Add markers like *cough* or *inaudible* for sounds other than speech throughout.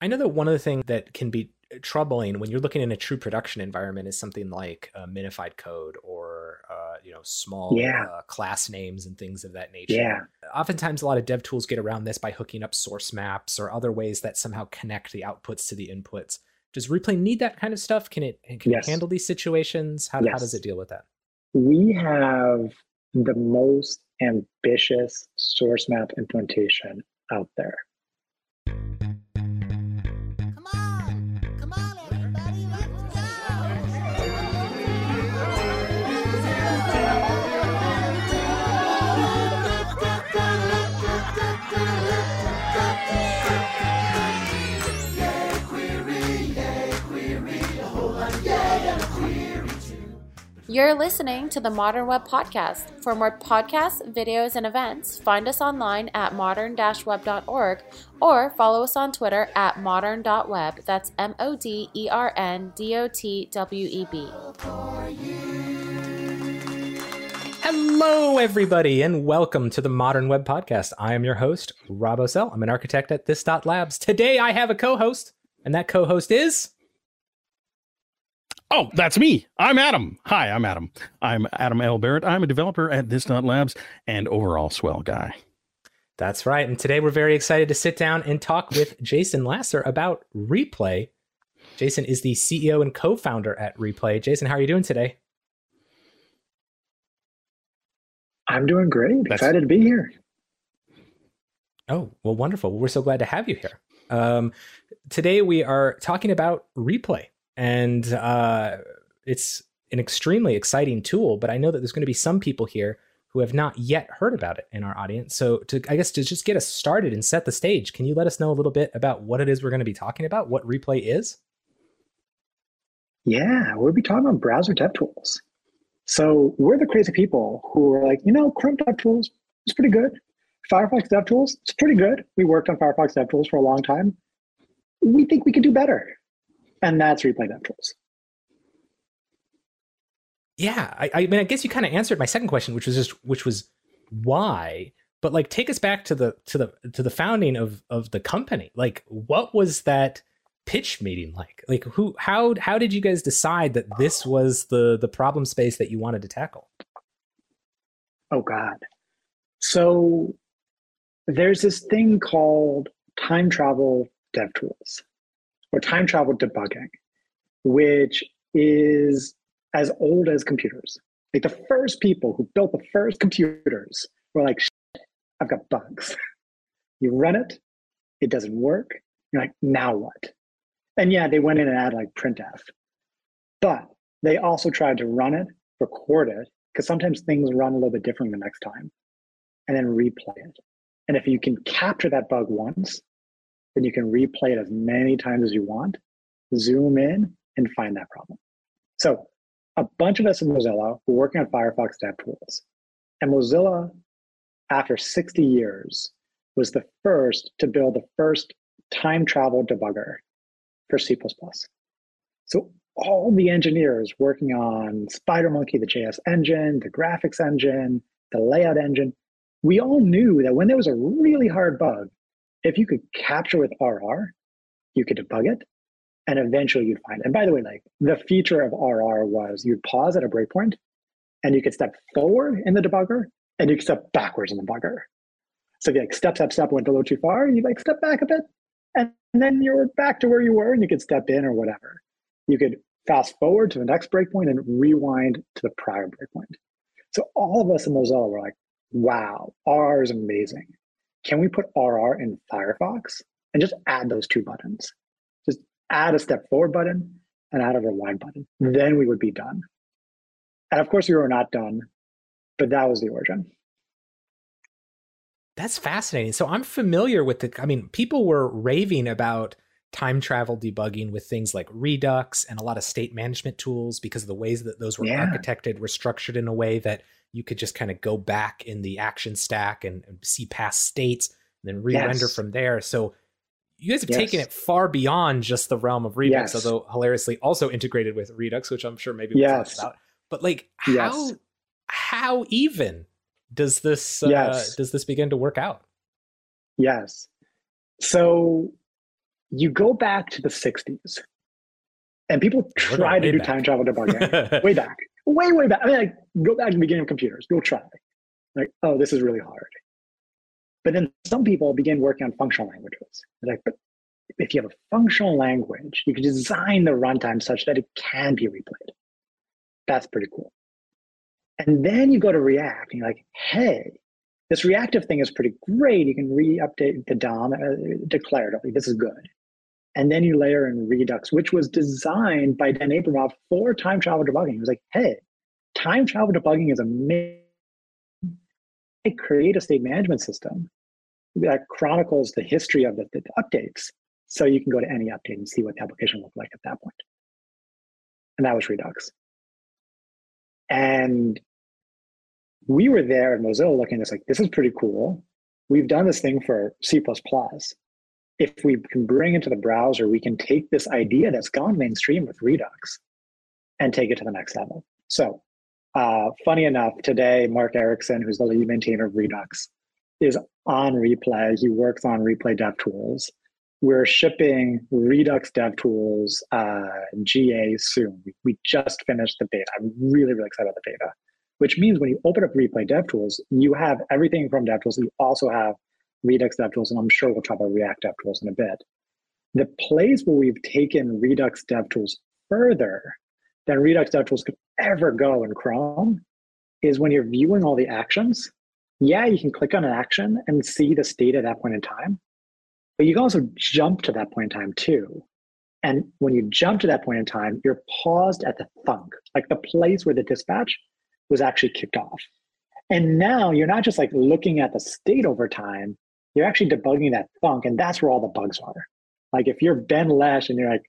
I know that one of the things that can be troubling when you're looking in a true production environment is something like uh, minified code or uh, you know small Yeah. uh, class names and things of that nature. Yeah. Oftentimes, a lot of dev tools get around this by hooking up source maps or other ways that somehow connect the outputs to the inputs. Does Replay need that kind of stuff? Can it can Yes. it handle these situations? How, how does it deal with that? We have the most ambitious source map implementation out there. You're listening to the Modern Web Podcast. For more podcasts, videos, and events, find us online at modern-web.org or follow us on Twitter at modern.web. That's M O D E R N D O T W E B. Hello, everybody, and welcome to the Modern Web Podcast. I am your host, Rob Ocel. I'm an architect at This Dot Labs. Today, I have a co-host, and that co-host is Oh, that's me. I'm Adam. Hi, I'm Adam. I'm Adam L. Barrett. I'm a developer at This Dot Labs and overall swell guy. That's right. And today we're very excited to sit down and talk with Jason Laster about Replay. Jason is the CEO and co-founder at Replay. Jason, how are you doing today? I'm doing great. That's- Excited to be here. Oh, well, wonderful. We're so glad to have you here. Um, today we are talking about Replay, and uh, it's an extremely exciting tool. But I know that there's going to be some people here who have not yet heard about it in our audience. So, to I guess to just get us started and set the stage, can you let us know a little bit about what it is we're going to be talking about? What Replay is? Yeah, we'll be talking about browser dev tools. So we're the crazy people who are like, you know, Chrome dev tools is pretty good. Firefox dev tools, it's pretty good. We worked on Firefox dev tools for a long time. We think we could do better. And that's replay dev tools. Yeah, I, I mean, I guess you kind of answered my second question, which was just which was why. But like, take us back to the to the to the founding of of the company. Like, what was that pitch meeting like? Like, who how how did you guys decide that this was the the problem space that you wanted to tackle? Oh God. So there's this thing called time travel dev tools or time travel debugging, which is as old as computers. Like the first people who built the first computers were like, I've got bugs. *laughs* you run it, it doesn't work. You're like, now what? And yeah, they went in and added like printf. But they also tried to run it, record it, because sometimes things run a little bit different the next time, and then replay it. And if you can capture that bug once, then you can replay it as many times as you want, zoom in, and find that problem. So a bunch of us in Mozilla were working on Firefox dev tools. And Mozilla, after 60 years, was the first to build the first time travel debugger for C. So all the engineers working on SpiderMonkey, the JS engine, the graphics engine, the layout engine, we all knew that when there was a really hard bug, if you could capture with RR, you could debug it and eventually you'd find it. And by the way, like the feature of RR was you'd pause at a breakpoint and you could step forward in the debugger and you could step backwards in the debugger. So if you like step, step, step, went a little too far, you like step back a bit and then you're back to where you were and you could step in or whatever. You could fast forward to the next breakpoint and rewind to the prior breakpoint. So all of us in Mozilla were like, wow, RR is amazing. Can we put RR in Firefox and just add those two buttons? Just add a step forward button and add a rewind button. Then we would be done. And of course, we were not done, but that was the origin. That's fascinating. So I'm familiar with the. I mean, people were raving about time travel debugging with things like Redux and a lot of state management tools because of the ways that those were Yeah. architected were structured in a way that you could just kind of go back in the action stack and, and see past states and then re-render Yes. from there. So you guys have Yes. taken it far beyond just the realm of Redux, Yes. although hilariously also integrated with Redux, which I'm sure maybe we'll talk about. But like how how even does this uh, does this begin to work out? Yes. So you go back to the 60s and people try to do back. time travel debugging *laughs* way back, way, way back. I mean, like, go back to the beginning of computers, go try. Like, oh, this is really hard. But then some people begin working on functional languages. They're like, but if you have a functional language, you can design the runtime such that it can be replayed. That's pretty cool. And then you go to React and you're like, hey, this reactive thing is pretty great. You can re-update the DOM uh, declaratively. This is good. And then you layer in Redux, which was designed by Dan Abramov for time travel debugging. He was like, hey, time travel debugging is amazing. Create a state management system that chronicles the history of the, the updates so you can go to any update and see what the application looked like at that point. And that was Redux. And we were there at Mozilla looking at this like, this is pretty cool. We've done this thing for C. If we can bring it to the browser, we can take this idea that's gone mainstream with Redux and take it to the next level. So, uh, funny enough, today, Mark Erickson, who's the lead maintainer of Redux, is on Replay. He works on Replay DevTools. We're shipping Redux DevTools uh, GA soon. We, we just finished the beta. I'm really, really excited about the beta which means when you open up Replay DevTools, you have everything from DevTools. You also have Redux DevTools, and I'm sure we'll talk about React DevTools in a bit. The place where we've taken Redux DevTools further than Redux DevTools could ever go in Chrome is when you're viewing all the actions. Yeah, you can click on an action and see the state at that point in time, but you can also jump to that point in time too. And when you jump to that point in time, you're paused at the thunk, like the place where the dispatch was actually kicked off. And now you're not just like looking at the state over time, you're actually debugging that thunk, and that's where all the bugs are. Like if you're Ben Lesh and you're like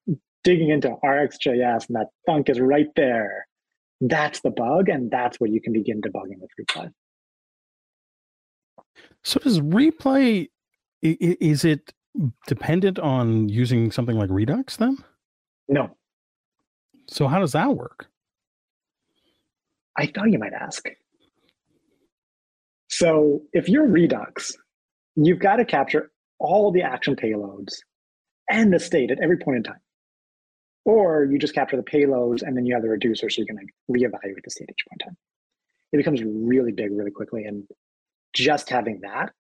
digging into RxJS and that thunk is right there, that's the bug, and that's where you can begin debugging with replay. So does replay is it dependent on using something like Redux then? No, So how does that work? I thought you might ask. So if you're Redux, you've got to capture all the action payloads and the state at every point in time. Or you just capture the payloads and then you have the reducer so you can like reevaluate the state at each point in time. It becomes really big really quickly. And just having that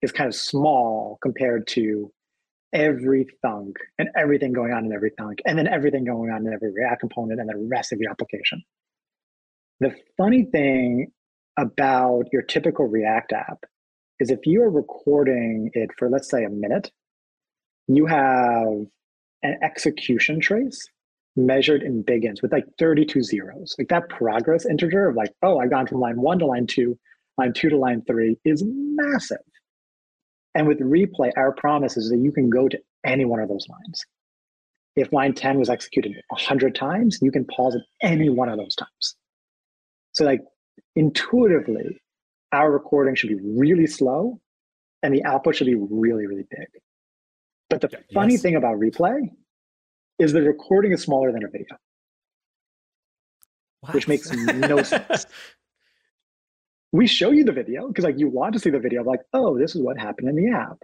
is kind of small compared to every thunk and everything going on in every thunk and then everything going on in every React component and the rest of your application. The funny thing about your typical React app is if you are recording it for, let's say, a minute, you have an execution trace measured in BigInts with like 32 zeros. Like that progress integer of like, oh, I've gone from line one to line two, line two to line three is massive. And with replay, our promise is that you can go to any one of those lines. If line 10 was executed 100 times, you can pause at any one of those times. So, like, intuitively, our recording should be really slow and the output should be really, really big. But the funny Yes. thing about replay is the recording is smaller than a video, which makes no *laughs* sense. We show you the video because, like, you want to see the video, like, oh, this is what happened in the app.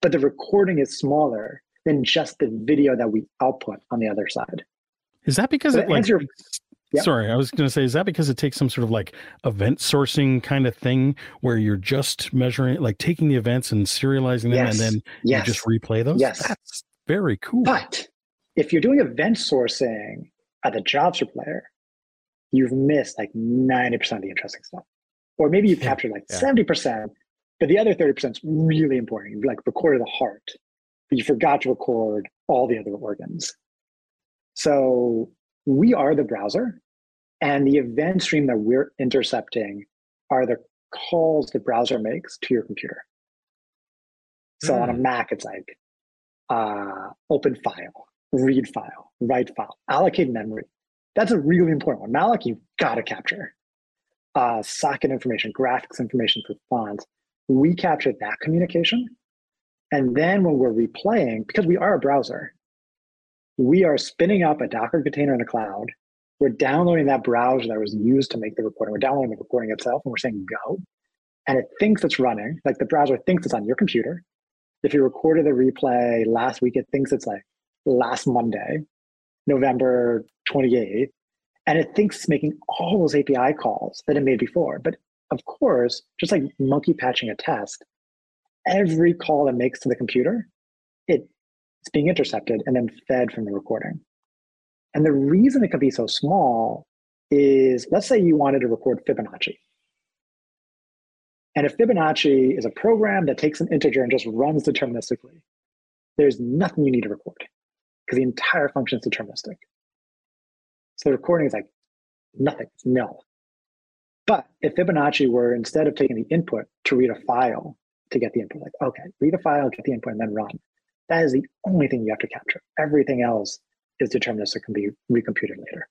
But the recording is smaller than just the video that we output on the other side. Is that because So it like answer- takes- Yep. sorry, I was going to say is that because it takes some sort of like event sourcing kind of thing where you're just measuring like taking the events and serializing them Yes. and then Yes. you just replay those? Yes. That's very cool. But if you're doing event sourcing at the JavaScript layer, you've missed like 90% of the interesting stuff. Or maybe you've *laughs* captured like yeah. 70%, but the other 30% is really important. You've like recorded the heart, but you forgot to record all the other organs. So we are the browser, and the event stream that we're intercepting are the calls the browser makes to your computer. So on a Hmm. Mac, it's like uh, open file, read file, write file, allocate memory. That's a really important one. Malloc, you've got to capture. Uh, socket information, graphics information for fonts. We capture that communication. And then when we're replaying, because we are a browser, we are spinning up a Docker container in the cloud. We're downloading that browser that was used to make the recording. We're downloading the recording itself and we're saying go. And it thinks it's running, like the browser thinks it's on your computer. if you recorded the replay last week, it thinks it's like last Monday, November 28th, and it thinks it's making all those API calls that it made before. But of course, just like monkey patching a test, every call it makes to the computer, it, it's being intercepted and then fed from the recording. And the reason it can be so small is let's say you wanted to record Fibonacci. And if Fibonacci is a program that takes an integer and just runs deterministically, there's nothing you need to record because the entire function is deterministic. So the recording is like nothing, it's nil. But if Fibonacci were instead of taking the input to read a file to get the input, like, okay, read a file, get the input, and then run, that is the only thing you have to capture. Everything else is deterministic can be recomputed later.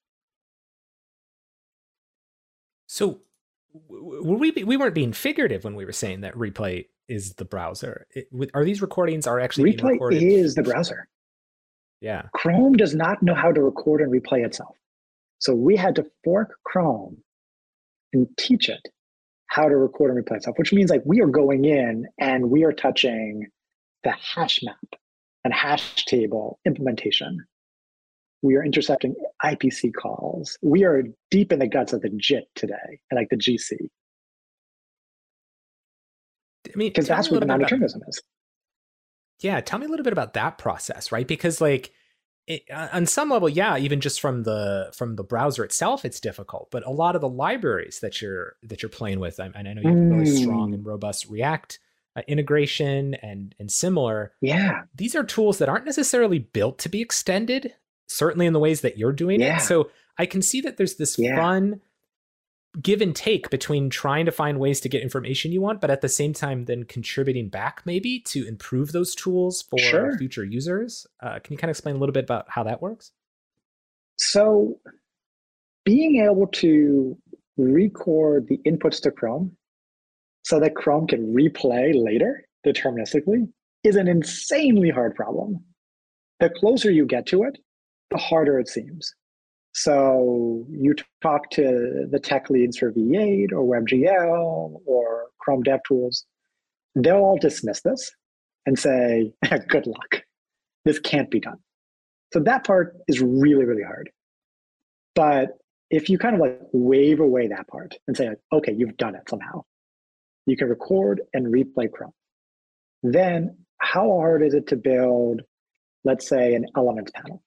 So were we we weren't being figurative when we were saying that replay is the browser. It, are these recordings are actually replay is the browser. Yeah. Chrome does not know how to record and replay itself. So we had to fork Chrome and teach it how to record and replay itself, which means like we are going in and we are touching the hash map and hash table implementation we are intercepting IPC calls. We are deep in the guts of the JIT today, like the GC. I mean, because that's what the non-determinism is. Yeah, tell me a little bit about that process, right? Because like, it, on some level, yeah, even just from the from the browser itself, it's difficult. But a lot of the libraries that you're that you're playing with, I, I know you have mm. really strong and robust React uh, integration and and similar. Yeah, these are tools that aren't necessarily built to be extended certainly in the ways that you're doing yeah. it. So I can see that there's this yeah. fun give and take between trying to find ways to get information you want, but at the same time, then contributing back maybe to improve those tools for sure. future users. Uh, can you kind of explain a little bit about how that works? So, being able to record the inputs to Chrome so that Chrome can replay later deterministically is an insanely hard problem. The closer you get to it, the harder it seems. So you talk to the tech leads for V8 or WebGL or Chrome DevTools, they'll all dismiss this and say, *laughs* good luck. This can't be done. So that part is really, really hard. But if you kind of like wave away that part and say, okay, you've done it somehow, you can record and replay Chrome. Then how hard is it to build, let's say, an elements panel?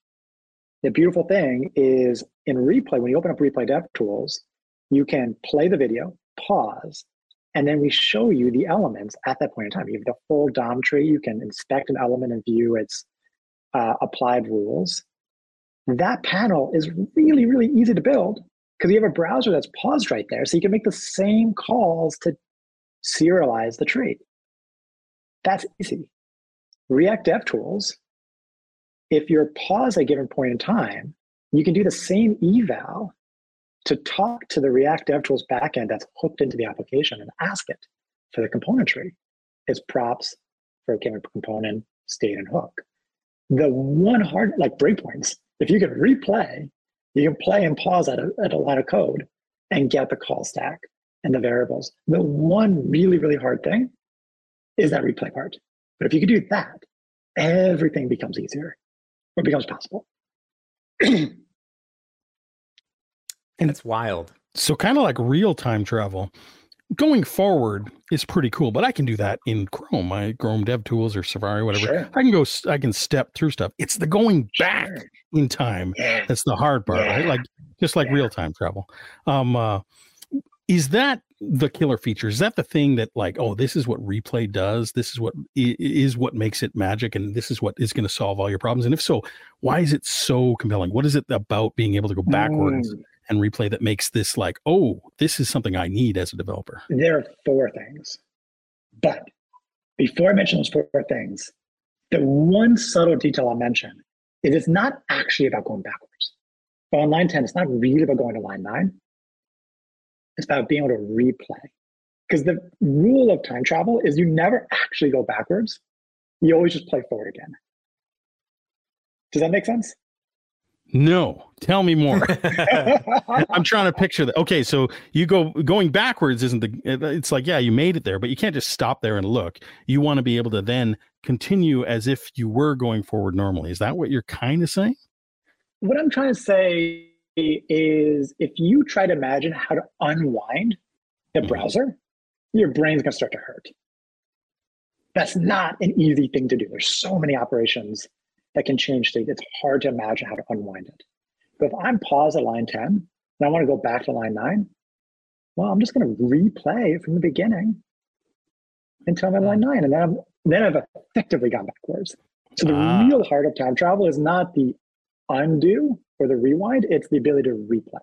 The beautiful thing is in replay, when you open up replay dev tools, you can play the video, pause, and then we show you the elements at that point in time. You have the full DOM tree. You can inspect an element and view its uh, applied rules. That panel is really, really easy to build because you have a browser that's paused right there. So you can make the same calls to serialize the tree. That's easy. React DevTools if you're paused at a given point in time, you can do the same eval to talk to the React DevTools backend that's hooked into the application and ask it for the componentry, its props for a given component, state, and hook. The one hard, like breakpoints, if you can replay, you can play and pause at a, at a line of code and get the call stack and the variables. The one really, really hard thing is that replay part. But if you can do that, everything becomes easier what becomes possible. *clears throat* and it's wild. So kind of like real time travel. Going forward is pretty cool, but I can do that in Chrome, my Chrome Dev Tools or Safari, whatever. Sure. I can go, I can step through stuff. It's the going back sure. in time yeah. that's the hard part, yeah. right? Like just like yeah. real time travel. Um, uh, is that the killer feature? Is that the thing that like, oh, this is what replay does? This is what is what makes it magic, and this is what is going to solve all your problems? And if so, why is it so compelling? What is it about being able to go backwards mm. and replay that makes this like, oh, this is something I need as a developer? There are four things, but before I mention those four things, the one subtle detail I'll mention is it's not actually about going backwards. But on line 10, it's not really about going to line nine it's about being able to replay. Because the rule of time travel is you never actually go backwards. You always just play forward again. Does that make sense? No, tell me more. *laughs* *laughs* I'm trying to picture that. Okay, so you go going backwards isn't the it's like yeah, you made it there, but you can't just stop there and look. You want to be able to then continue as if you were going forward normally. Is that what you're kind of saying? What I'm trying to say is if you try to imagine how to unwind the Mhm. browser, your brain's going to start to hurt. That's not an easy thing to do. There's so many operations that can change state. It's hard to imagine how to unwind it. But if I'm paused at line 10 and I want to go back to line 9, well, I'm just going to replay from the beginning until I'm at line 9. And then, I'm, then I've effectively gone backwards. So the Ah. real heart of time travel is not the undo or the rewind, it's the ability to replay.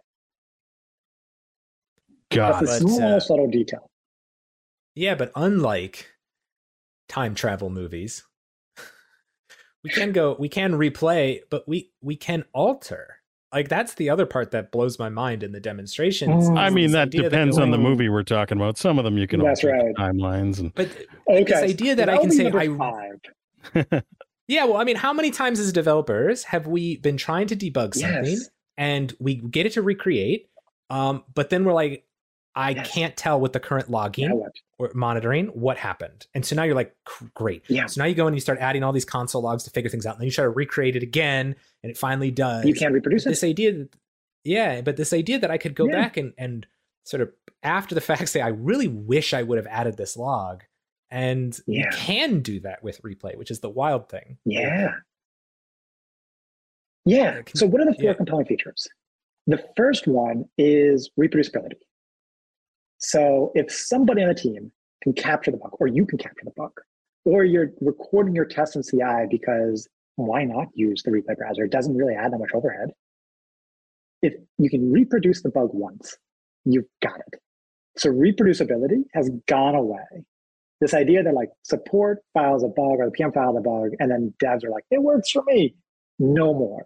God, That's a but, small, uh, subtle detail. Yeah, but unlike time travel movies, *laughs* we can go, we can replay, but we we can alter. Like that's the other part that blows my mind in the demonstrations. Mm. I mean that idea depends on the movie we're talking about. Some of them you can That's alter right. timelines and But Okay. this idea that I can say I five. *laughs* yeah, well, I mean, how many times as developers have we been trying to debug something Yes. and we get it to recreate, um, but then we're like, I Yes. can't tell with the current logging what? or monitoring what happened. And so now you're like, great. Yeah. So now you go and you start adding all these console logs to figure things out. And then you try to recreate it again, and it finally does. You can't reproduce it. This idea, that, yeah, but this idea that I could go Yeah. back and and sort of after the *laughs* fact say, I really wish I would have added this log. And you can do that with replay, which is the wild thing. Yeah. Yeah. Yeah, So, what are the four yeah. compelling features? The first one is reproducibility. So, if somebody on the team can capture the bug, or you can capture the bug, or you're recording your test in CI because why not use the replay browser? It doesn't really add that much overhead. If you can reproduce the bug once, you've got it. So, reproducibility has gone away this idea that like support files a bug or the PM file a bug, and then devs are like, it works for me. No more.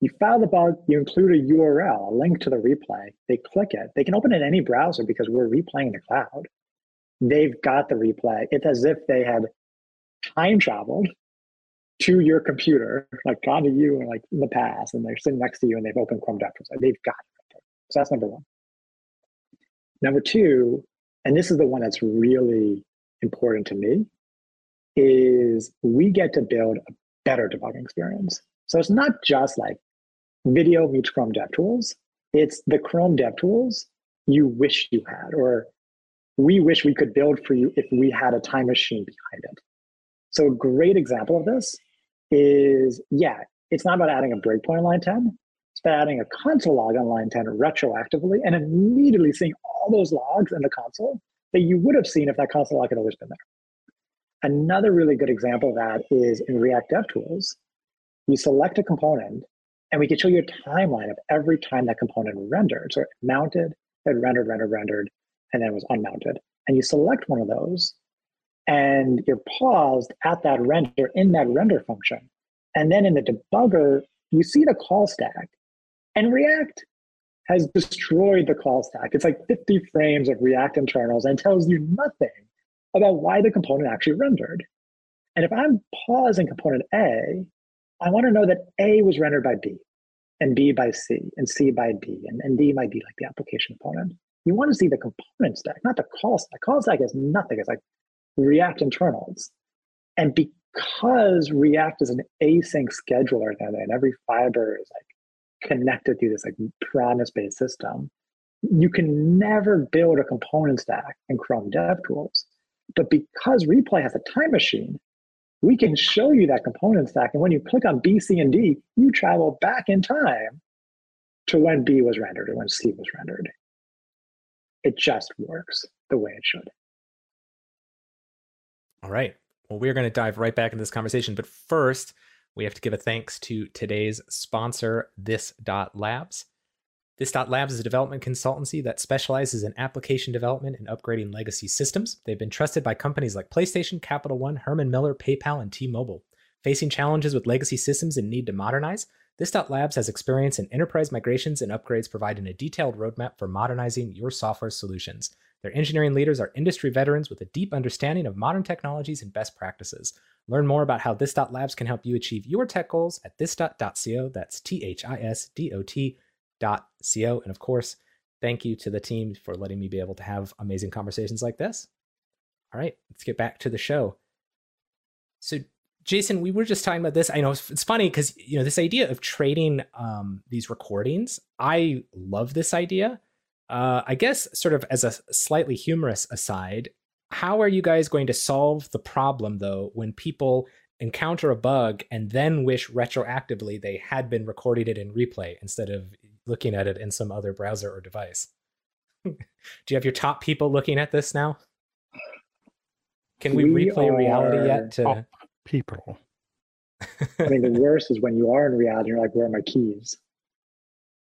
You file the bug, you include a URL, a link to the replay. They click it. They can open it in any browser because we're replaying in the cloud. They've got the replay. It's as if they had time traveled to your computer, like gone to you and like in the past, and they're sitting next to you and they've opened Chrome DevTools. They've got it. So that's number one. Number two, and this is the one that's really important to me, is we get to build a better debugging experience. So it's not just like video meets Chrome DevTools, it's the Chrome DevTools you wish you had, or we wish we could build for you if we had a time machine behind it. So a great example of this is, yeah, it's not about adding a breakpoint on line 10. It's about adding a console log on line 10 retroactively and immediately seeing all those logs in the console that you would have seen if that console log had always been there. Another really good example of that is in React DevTools. You select a component and we can show you a timeline of every time that component rendered. So it mounted, it rendered, rendered, rendered, and then it was unmounted. And you select one of those and you're paused at that render in that render function. And then in the debugger, you see the call stack. And React has destroyed the call stack. It's like 50 frames of React internals and tells you nothing about why the component actually rendered. And if I'm pausing component A, I want to know that A was rendered by B, and B by C, and C by D, and, and D might be like the application component. You want to see the component stack, not the call stack. Call stack is nothing. It's like React internals. And because React is an async scheduler, and every fiber is like connected through this like promise-based system, you can never build a component stack in Chrome DevTools. But because Replay has a time machine, we can show you that component stack. And when you click on B, C, and D, you travel back in time to when B was rendered or when C was rendered. It just works the way it should. All right. Well, we're going to dive right back into this conversation. But first, we have to give a thanks to today's sponsor, This Dot Labs. This.Labs is a development consultancy that specializes in application development and upgrading legacy systems. They've been trusted by companies like PlayStation, Capital One, Herman Miller, PayPal, and T Mobile. Facing challenges with legacy systems and need to modernize, This Dot Labs has experience in enterprise migrations and upgrades, providing a detailed roadmap for modernizing your software solutions. Their engineering leaders are industry veterans with a deep understanding of modern technologies and best practices. Learn more about how this labs can help you achieve your tech goals at this.co. That's T H I S D O T dot co. And of course, thank you to the team for letting me be able to have amazing conversations like this. All right, let's get back to the show. So, Jason, we were just talking about this. I know it's funny because you know this idea of trading um, these recordings. I love this idea. Uh, I guess, sort of as a slightly humorous aside, how are you guys going to solve the problem though when people encounter a bug and then wish retroactively they had been recording it in replay instead of looking at it in some other browser or device? *laughs* Do you have your top people looking at this now? Can we, we replay reality yet? To... people. *laughs* I mean, the worst is when you are in reality, you're like, where are my keys?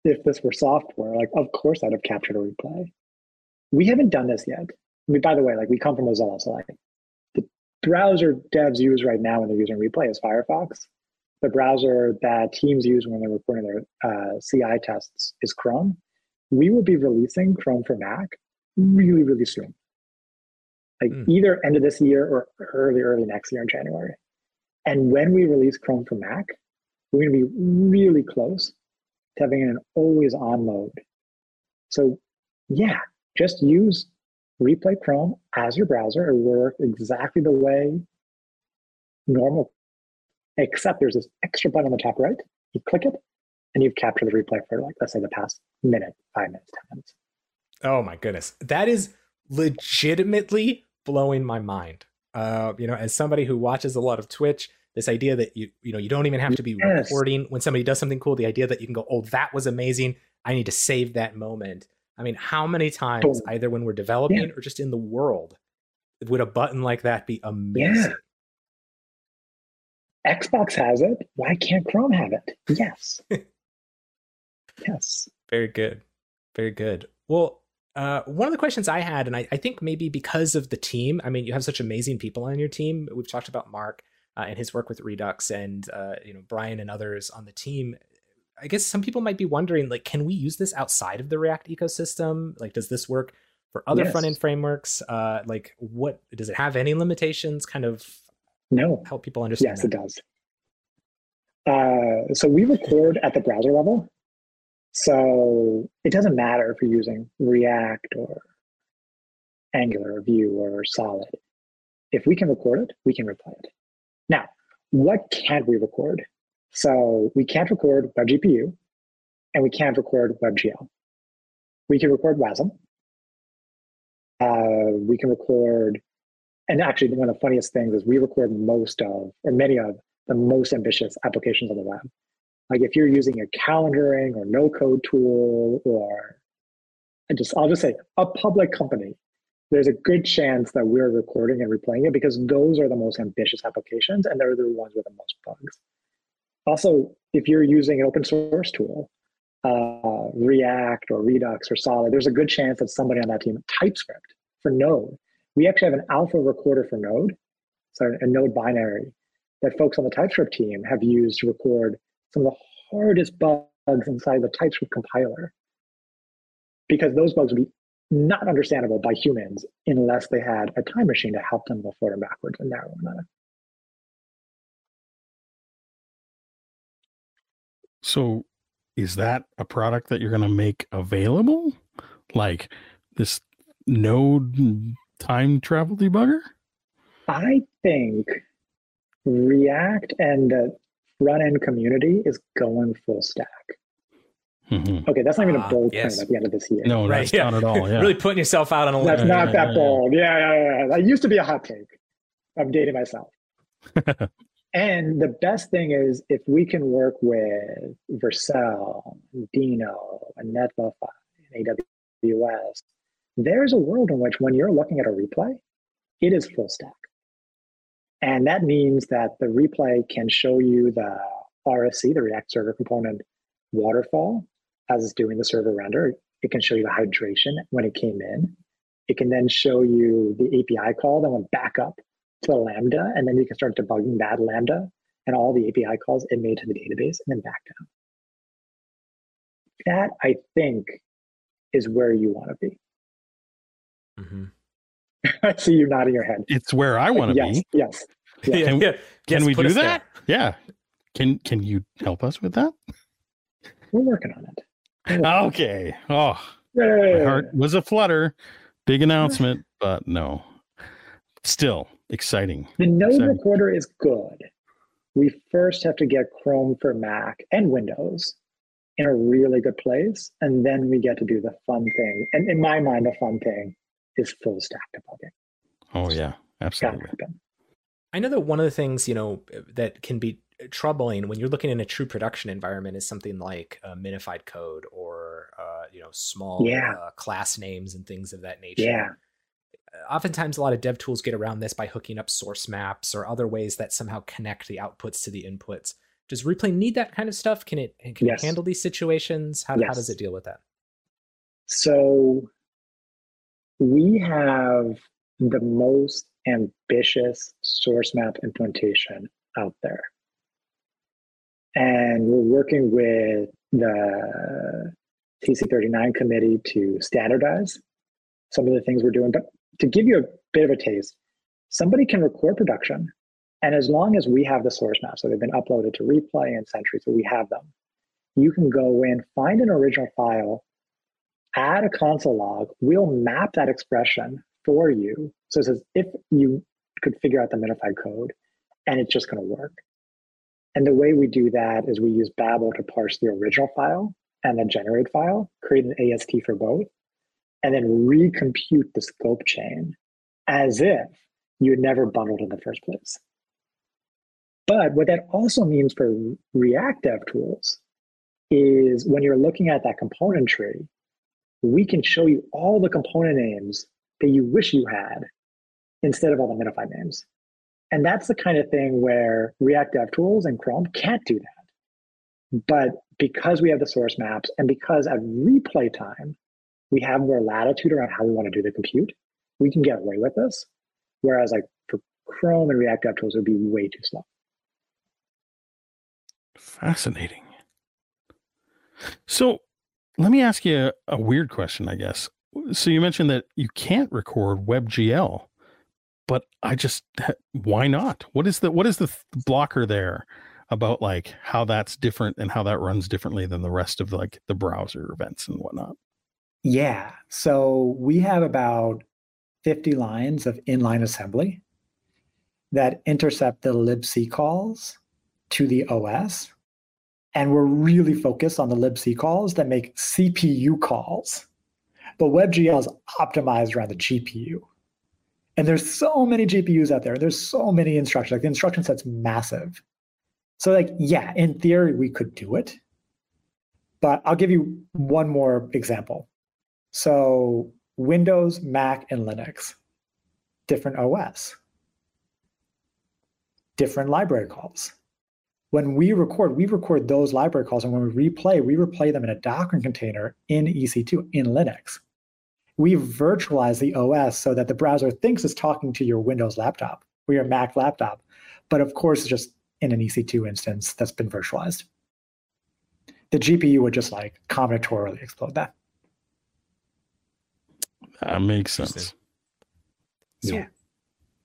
If this were software, like, of course I'd have captured a replay. We haven't done this yet. I mean, by the way, like we come from Mozilla, so like the browser devs use right now when they're using replay is Firefox. The browser that teams use when they're recording their uh, CI tests is Chrome. We will be releasing Chrome for Mac really, really soon. Like mm. either end of this year or early, early next year in January. And when we release Chrome for Mac, we're going to be really close to having an always on mode. So, yeah, just use replay Chrome as your browser. It work exactly the way normal, except there's this extra button on the top right. You click it, and you've captured the replay for like let's say the past minute, five minutes, ten minutes. Oh my goodness, that is legitimately blowing my mind. Uh, you know, as somebody who watches a lot of Twitch, this idea that you you know you don't even have to be yes. recording when somebody does something cool. The idea that you can go, oh, that was amazing. I need to save that moment. I mean, how many times, either when we're developing yeah. or just in the world, would a button like that be amazing? Yeah. Xbox has it. Why can't Chrome have it? Yes. *laughs* yes. Very good. Very good. Well, uh, one of the questions I had, and I, I, think maybe because of the team, I mean, you have such amazing people on your team. We've talked about Mark uh, and his work with Redux, and uh, you know Brian and others on the team. I guess some people might be wondering, like, can we use this outside of the React ecosystem? Like, does this work for other yes. front end frameworks? Uh, like, what does it have any limitations? Kind of no help people understand. Yes, that? it does. Uh, so we record at the browser level. So it doesn't matter if you're using React or Angular or Vue or Solid. If we can record it, we can replay it. Now, what can't we record? So we can't record WebGPU and we can't record WebGL. We can record WASM. Uh, we can record, and actually one of the funniest things is we record most of, or many of, the most ambitious applications on the web. Like if you're using a calendaring or no code tool or I just I'll just say a public company, there's a good chance that we're recording and replaying it because those are the most ambitious applications and they're the ones with the most bugs also, if you're using an open source tool, uh, React or Redux or Solid, there's a good chance that somebody on that team, TypeScript for Node, we actually have an alpha recorder for Node, so a Node binary that folks on the TypeScript team have used to record some of the hardest bugs inside the TypeScript compiler. Because those bugs would be not understandable by humans unless they had a time machine to help them go forward and backwards and narrow them. So is that a product that you're going to make available? Like this node time travel debugger? I think React and the front end community is going full stack. Mm-hmm. Okay, that's not even a ah, bold yes. claim at the end of this year. No, right, yeah. not at all. Yeah. really putting yourself out on a limb. That's not that bold. Yeah, yeah, yeah. That used to be a hot take. I'm dating myself. *laughs* And the best thing is if we can work with Vercel, Deno, and Netlify, and AWS, there's a world in which when you're looking at a replay, it is full stack. And that means that the replay can show you the RSC, the React Server Component waterfall, as it's doing the server render. It can show you the hydration when it came in. It can then show you the API call that went back up to a Lambda, and then you can start debugging that Lambda and all the API calls it made to the database and then back down. That I think is where you want to be. Mm-hmm. *laughs* I see you nodding your head. It's where I want to yes, be. yes. *laughs* Yeah. Yeah, Can- yeah. Can Yes, we do us there. that? Yeah. Can Can you help us with that? We're working on it. Okay. Oh, my heart was a flutter. Big announcement, but no. Still exciting. The node Sorry. recorder is good. We first have to get Chrome for Mac and Windows in a really good place, and then we get to do the fun thing. And in my mind, the fun thing is full stack debugging. Oh yeah, absolutely. I know that one of the things you know that can be troubling when you're looking in a true production environment is something like uh, minified code or uh, you know small Yeah. uh, class names and things of that nature. Yeah. Uh, Oftentimes, a lot of dev tools get around this by hooking up source maps or other ways that somehow connect the outputs to the inputs. Does Replay need that kind of stuff? Can it can Yes. it handle these situations? How, how does it deal with that? So we have the most ambitious source map implementation out there. And we're working with the TC39 committee to standardize some of the things we're doing. But to give you a bit of a taste, somebody can record production. And as long as we have the source maps, so they've been uploaded to replay and Sentry, so we have them, you can go in, find an original file, add a console log, we'll map that expression for you. So it says if you could figure out the minified code, and it's just going to work. And the way we do that is we use Babel to parse the original file and the generate file, create an AST for both, and then recompute the scope chain as if you had never bundled in the first place. But what that also means for React Dev tools is when you're looking at that component tree, we can show you all the component names that you wish you had instead of all the minified names. And that's the kind of thing where React Dev Tools and Chrome can't do that. But because we have the source maps and because at replay time, we have more latitude around how we want to do the compute, we can get away with this. Whereas like for Chrome and React Dev Tools, it would be way too slow. Fascinating. So let me ask you a weird question, I guess. So you mentioned that you can't record WebGL, but I just why not? What is the what is the th- blocker there about like how that's different and how that runs differently than the rest of like the browser events and whatnot? Yeah. So we have about 50 lines of inline assembly that intercept the libc calls to the OS. And we're really focused on the libc calls that make CPU calls. But WebGL is optimized around the GPU. And there's so many GPUs out there. There's so many instructions. Like the instruction set's massive. So, like, yeah, in theory, we could do it. But I'll give you one more example. So Windows, Mac, and Linux, different OS, different library calls. When we record, we record those library calls, and when we replay, we replay them in a Docker container in EC2 in Linux. We virtualize the OS so that the browser thinks it's talking to your Windows laptop or your Mac laptop, but of course, it's just in an EC2 instance that's been virtualized. The GPU would just like combinatorially explode that. That makes sense. So Yeah.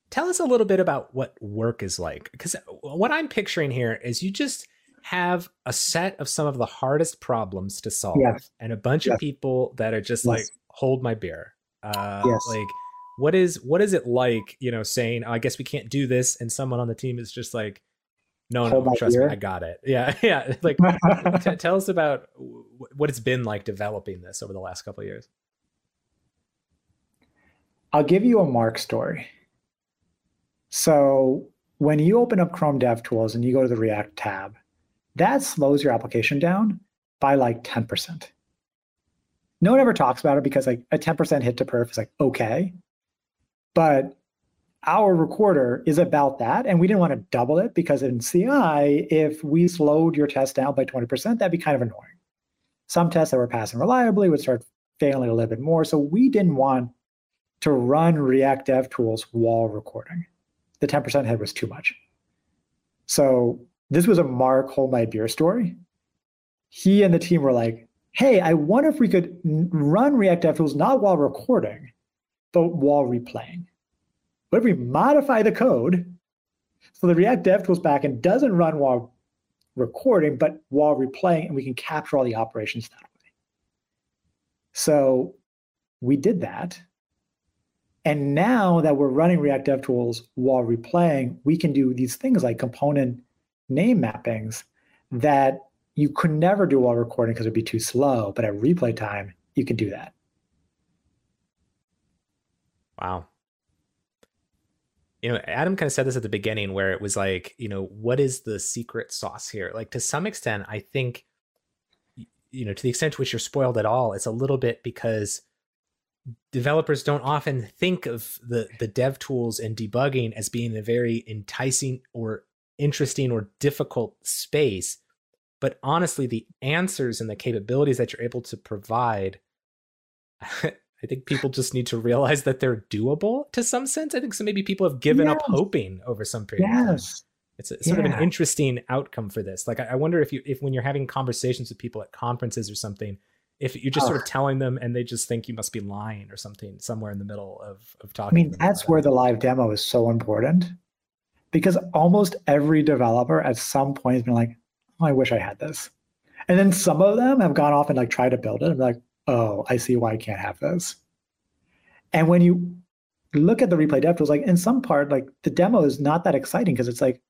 tell us a little bit about what work is like. Because what I'm picturing here is you just have a set of some of the hardest problems to solve Yes. and a bunch Yes. of people that are just Yes. like, hold my beer. Uh, Yes. Like, what is what is it like, you know, saying, oh, I guess we can't do this, and someone on the team is just like, no, Hold no, trust beer? me, I got it. *laughs* Yeah, yeah. *laughs* Like, *laughs* t- tell us about w- what it's been like developing this over the last couple of years. I'll give you a Mark story. So when you open up Chrome DevTools and you go to the React tab, that slows your application down by like 10%. No one ever talks about it because like a 10% hit to perf is like okay. But our recorder is about that. And we didn't want to double it because in CI, if we slowed your test down by 20%, that'd be kind of annoying. Some tests that were passing reliably would start failing a little bit more. So we didn't want to run React Dev Tools while recording. The 10% hit was too much. So this was a Mark hold my beer story. He and the team were like, hey, I wonder if we could run React Dev Tools not while recording, but while replaying. But if we modify the code, so the React DevTools backend doesn't run while recording, but while replaying, and we can capture all the operations that way. So we did that. And now that we're running React DevTools while replaying, we can do these things like component name mappings that you could never do while recording because it'd be too slow. But at replay time, you can do that. Wow. You know, Adam kind of said this at the beginning where it was like, you know, what is the secret sauce here? Like to some extent, I think, you know, to the extent to which you're spoiled at all, it's a little bit because developers don't often think of the the dev tools and debugging as being a very enticing or interesting or difficult space but honestly the answers and the capabilities that you're able to provide *laughs* I think people just need to realize that they're doable to some sense. I think so. Maybe people have given yes. up hoping over some period. Yes. It's a, sort yeah. of an interesting outcome for this. Like, I, I, wonder if you, if when you're having conversations with people at conferences or something, if you're just oh. sort of telling them and they just think you must be lying or something somewhere in the middle of, of talking. I mean, that's where the live demo is so important because almost every developer at some point has been like, oh, I wish I had this. And then some of them have gone off and like tried to build it and be like, oh, I see why I can't have this. And when you look at the replay dev tools, like in some part, like the demo is not that exciting because it's like,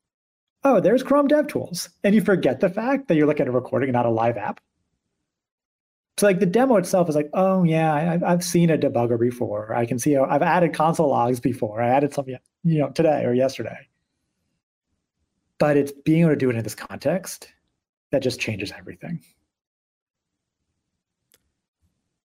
oh, there's Chrome dev tools. And you forget the fact that you're looking at a recording and not a live app. So like the demo itself is like, oh yeah, I, have seen a debugger before. I can see, I've added console logs before. I added something, you know, today or yesterday. But it's being able to do it in this context that just changes everything.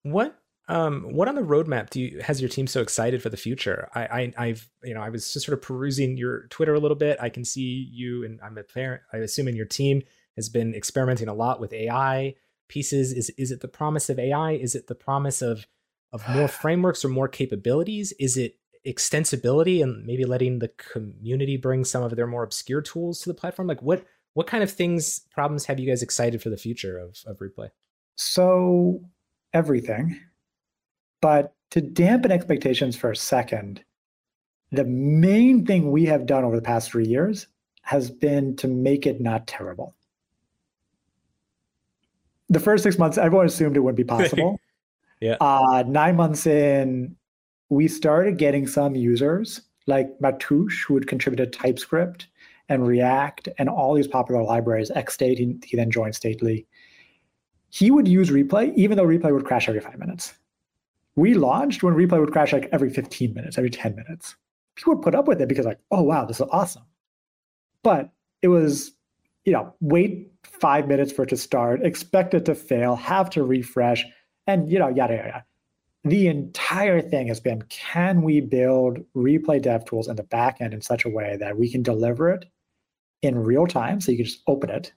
What um, what on the roadmap do you has your team so excited for the future? I, I have you know I was just sort of perusing your Twitter a little bit. I can see you and I'm a parent. I assume in your team has been experimenting a lot with AI pieces. Is is it the promise of AI? Is it the promise of of more *sighs* frameworks or more capabilities? Is it extensibility and maybe letting the community bring some of their more obscure tools to the platform? Like what what kind of things problems have you guys excited for the future of of replay? So everything. But to dampen expectations for a second, the main thing we have done over the past three years has been to make it not terrible. The first six months, everyone assumed it wouldn't be *laughs* possible. yeah. Uh, nine months in, we started getting some users like Mateusz, who had contributed TypeScript and React and all these popular libraries, XState, he, he then joined Stately he would use replay even though replay would crash every five minutes. We launched when replay would crash like every 15 minutes, every 10 minutes. People would put up with it because like, oh wow, this is awesome. But it was, you know, wait five minutes for it to start, expect it to fail, have to refresh, and you know, yada yada. yada. The entire thing has been can we build replay dev tools in the backend in such a way that we can deliver it in real time so you can just open it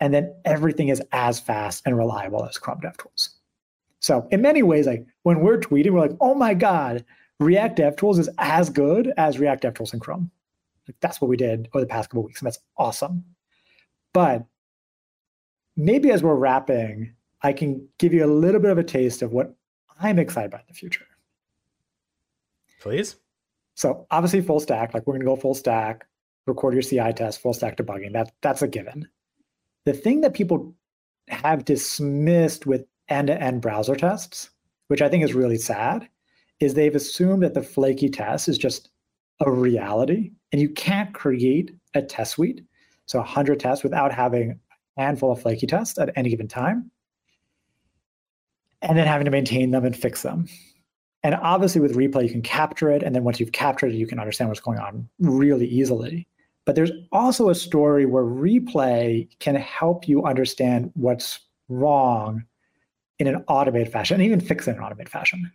and then everything is as fast and reliable as Chrome DevTools. So in many ways, like when we're tweeting, we're like, oh my God, React DevTools is as good as React DevTools in Chrome. Like that's what we did over the past couple weeks, and that's awesome. But maybe as we're wrapping, I can give you a little bit of a taste of what I'm excited about in the future. Please. So obviously full stack, like we're gonna go full stack, record your CI test, full stack debugging. That that's a given. The thing that people have dismissed with end to end browser tests, which I think is really sad, is they've assumed that the flaky test is just a reality and you can't create a test suite. So 100 tests without having a handful of flaky tests at any given time and then having to maintain them and fix them. And obviously, with replay, you can capture it. And then once you've captured it, you can understand what's going on really easily. But there's also a story where replay can help you understand what's wrong in an automated fashion and even fix it in an automated fashion.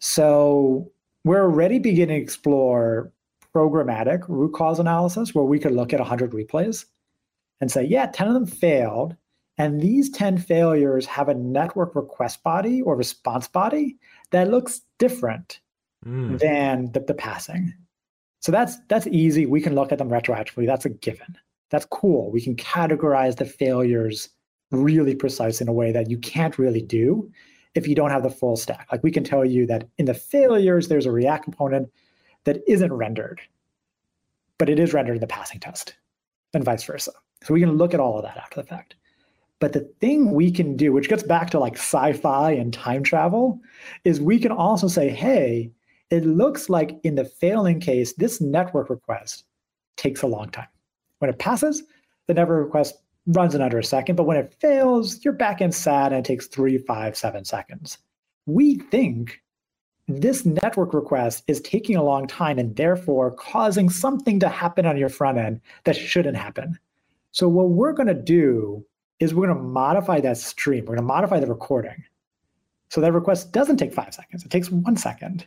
So we're already beginning to explore programmatic root cause analysis where we could look at 100 replays and say, yeah, 10 of them failed. And these 10 failures have a network request body or response body that looks different mm. than the, the passing. So that's that's easy. We can look at them retroactively. That's a given. That's cool. We can categorize the failures really precise in a way that you can't really do if you don't have the full stack. Like we can tell you that in the failures, there's a React component that isn't rendered, but it is rendered in the passing test, and vice versa. So we can look at all of that after the fact. But the thing we can do, which gets back to like sci-fi and time travel, is we can also say, hey, it looks like in the failing case, this network request takes a long time. When it passes, the network request runs in under a second, but when it fails, your backend sad and it takes three, five, seven seconds. We think this network request is taking a long time and therefore causing something to happen on your front end that shouldn't happen. So what we're going to do is we're going to modify that stream. We're going to modify the recording. So that request doesn't take five seconds. It takes one second.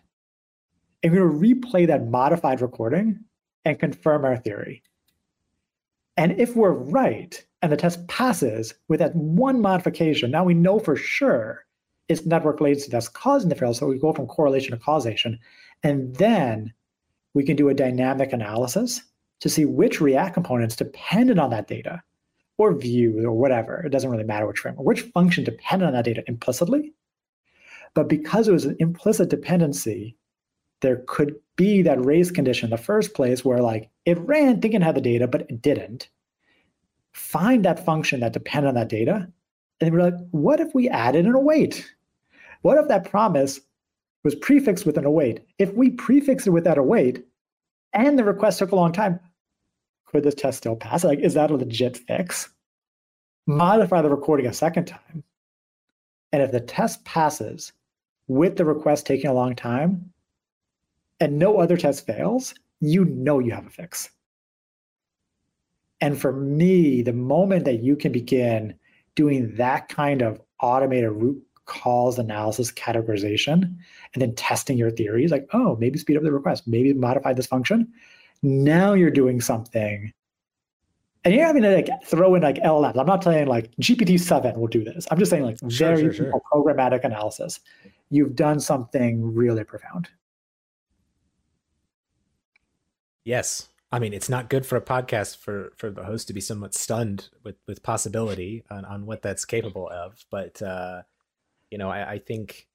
And we're going to replay that modified recording and confirm our theory. And if we're right and the test passes with that one modification, now we know for sure it's network latency that's causing the failure. So we go from correlation to causation. And then we can do a dynamic analysis to see which React components depended on that data or view or whatever. It doesn't really matter which framework, which function depended on that data implicitly. But because it was an implicit dependency, there could be that race condition in the first place where like it ran thinking it had the data, but it didn't. Find that function that depended on that data. And we're like, what if we added an await? What if that promise was prefixed with an await? If we prefix it with that await and the request took a long time, could this test still pass? Like, is that a legit fix? Modify the recording a second time. And if the test passes with the request taking a long time, and no other test fails, you know you have a fix. And for me, the moment that you can begin doing that kind of automated root cause analysis categorization and then testing your theories, like, oh, maybe speed up the request, maybe modify this function. Now you're doing something. And you're having to like throw in like LLMs. I'm not saying like GPT-7 will do this. I'm just saying like Sure, very sure, sure. programmatic analysis. You've done something really profound. Yes. I mean, it's not good for a podcast for for the host to be somewhat stunned with with possibility on, on what that's capable of. But uh, you know, I, I think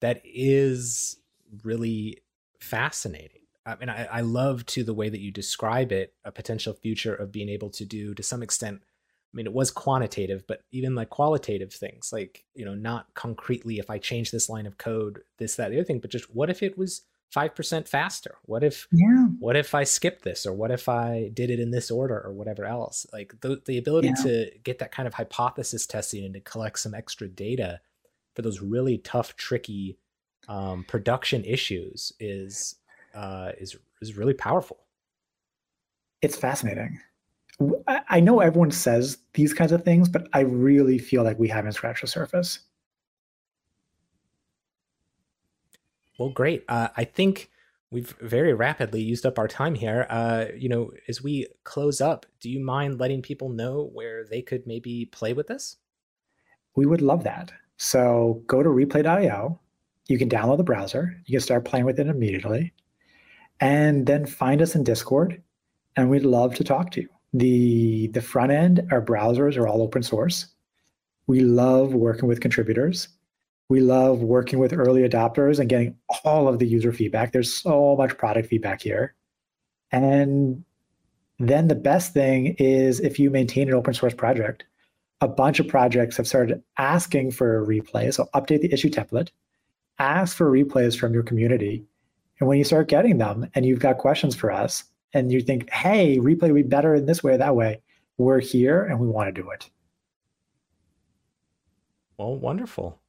that is really fascinating. I mean, I, I love to the way that you describe it, a potential future of being able to do to some extent. I mean, it was quantitative, but even like qualitative things, like, you know, not concretely if I change this line of code, this, that, the other thing, but just what if it was 5% faster? What if Yeah. what if I skipped this or what if I did it in this order or whatever else? Like the, the ability Yeah. to get that kind of hypothesis testing and to collect some extra data for those really tough, tricky um, production issues is uh, is is really powerful. It's fascinating. I know everyone says these kinds of things, but I really feel like we haven't scratched the surface. Well, great. Uh, I think we've very rapidly used up our time here. Uh, you know, as we close up, do you mind letting people know where they could maybe play with this? We would love that. So go to replay.io. You can download the browser. You can start playing with it immediately. And then find us in Discord. And we'd love to talk to you. The, the front end, our browsers are all open source. We love working with contributors. We love working with early adopters and getting all of the user feedback. There's so much product feedback here. And then the best thing is if you maintain an open source project, a bunch of projects have started asking for a replay. So update the issue template, ask for replays from your community. And when you start getting them and you've got questions for us and you think, hey, replay would be better in this way or that way, we're here and we want to do it. Well, wonderful.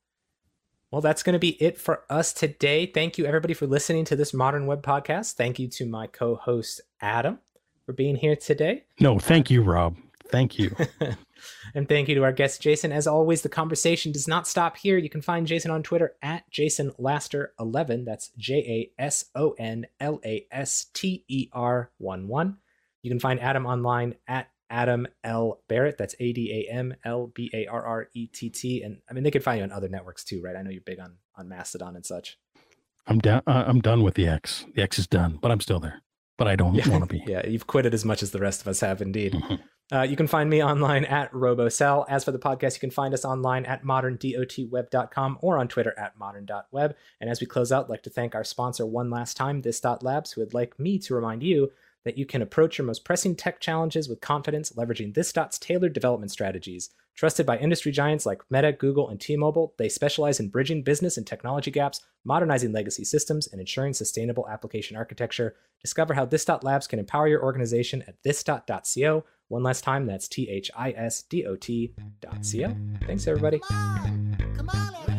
Well, that's going to be it for us today. Thank you, everybody, for listening to this Modern Web podcast. Thank you to my co host, Adam, for being here today. No, thank you, Rob. Thank you. *laughs* and thank you to our guest, Jason. As always, the conversation does not stop here. You can find Jason on Twitter at Jason Laster11. That's J A S O N L A S T E R 1 1. You can find Adam online at Adam L. Barrett. That's A D A M L B A R R E T T. And I mean, they could find you on other networks too, right? I know you're big on, on Mastodon and such. I'm down. Uh, I'm done with the X. The X is done, but I'm still there. But I don't Yeah. want to be. *laughs* Yeah, you've quit it as much as the rest of us have indeed. Mhm. Uh, you can find me online at RoboCell. As for the podcast, you can find us online at moderndotweb.com or on Twitter at modern.web. And as we close out, I'd like to thank our sponsor one last time, This Labs, who would like me to remind you that you can approach your most pressing tech challenges with confidence, leveraging This Dot's tailored development strategies. Trusted by industry giants like Meta, Google, and T Mobile, they specialize in bridging business and technology gaps, modernizing legacy systems, and ensuring sustainable application architecture. Discover how This Dot Labs can empower your organization at thisdot.co. One last time, that's T H I S D O T dot co. Thanks, everybody. Come on, come on, everybody.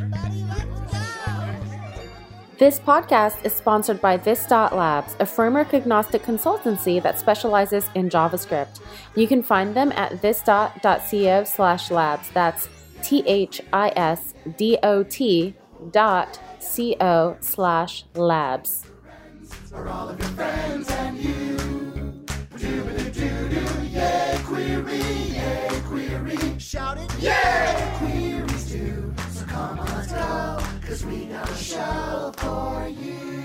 This podcast is sponsored by This Dot Labs, a framework agnostic consultancy that specializes in JavaScript. You can find them at thisdot.co slash labs. That's T H I S D O T dot C O slash labs. Shout it, yeah! Freedom Show for you.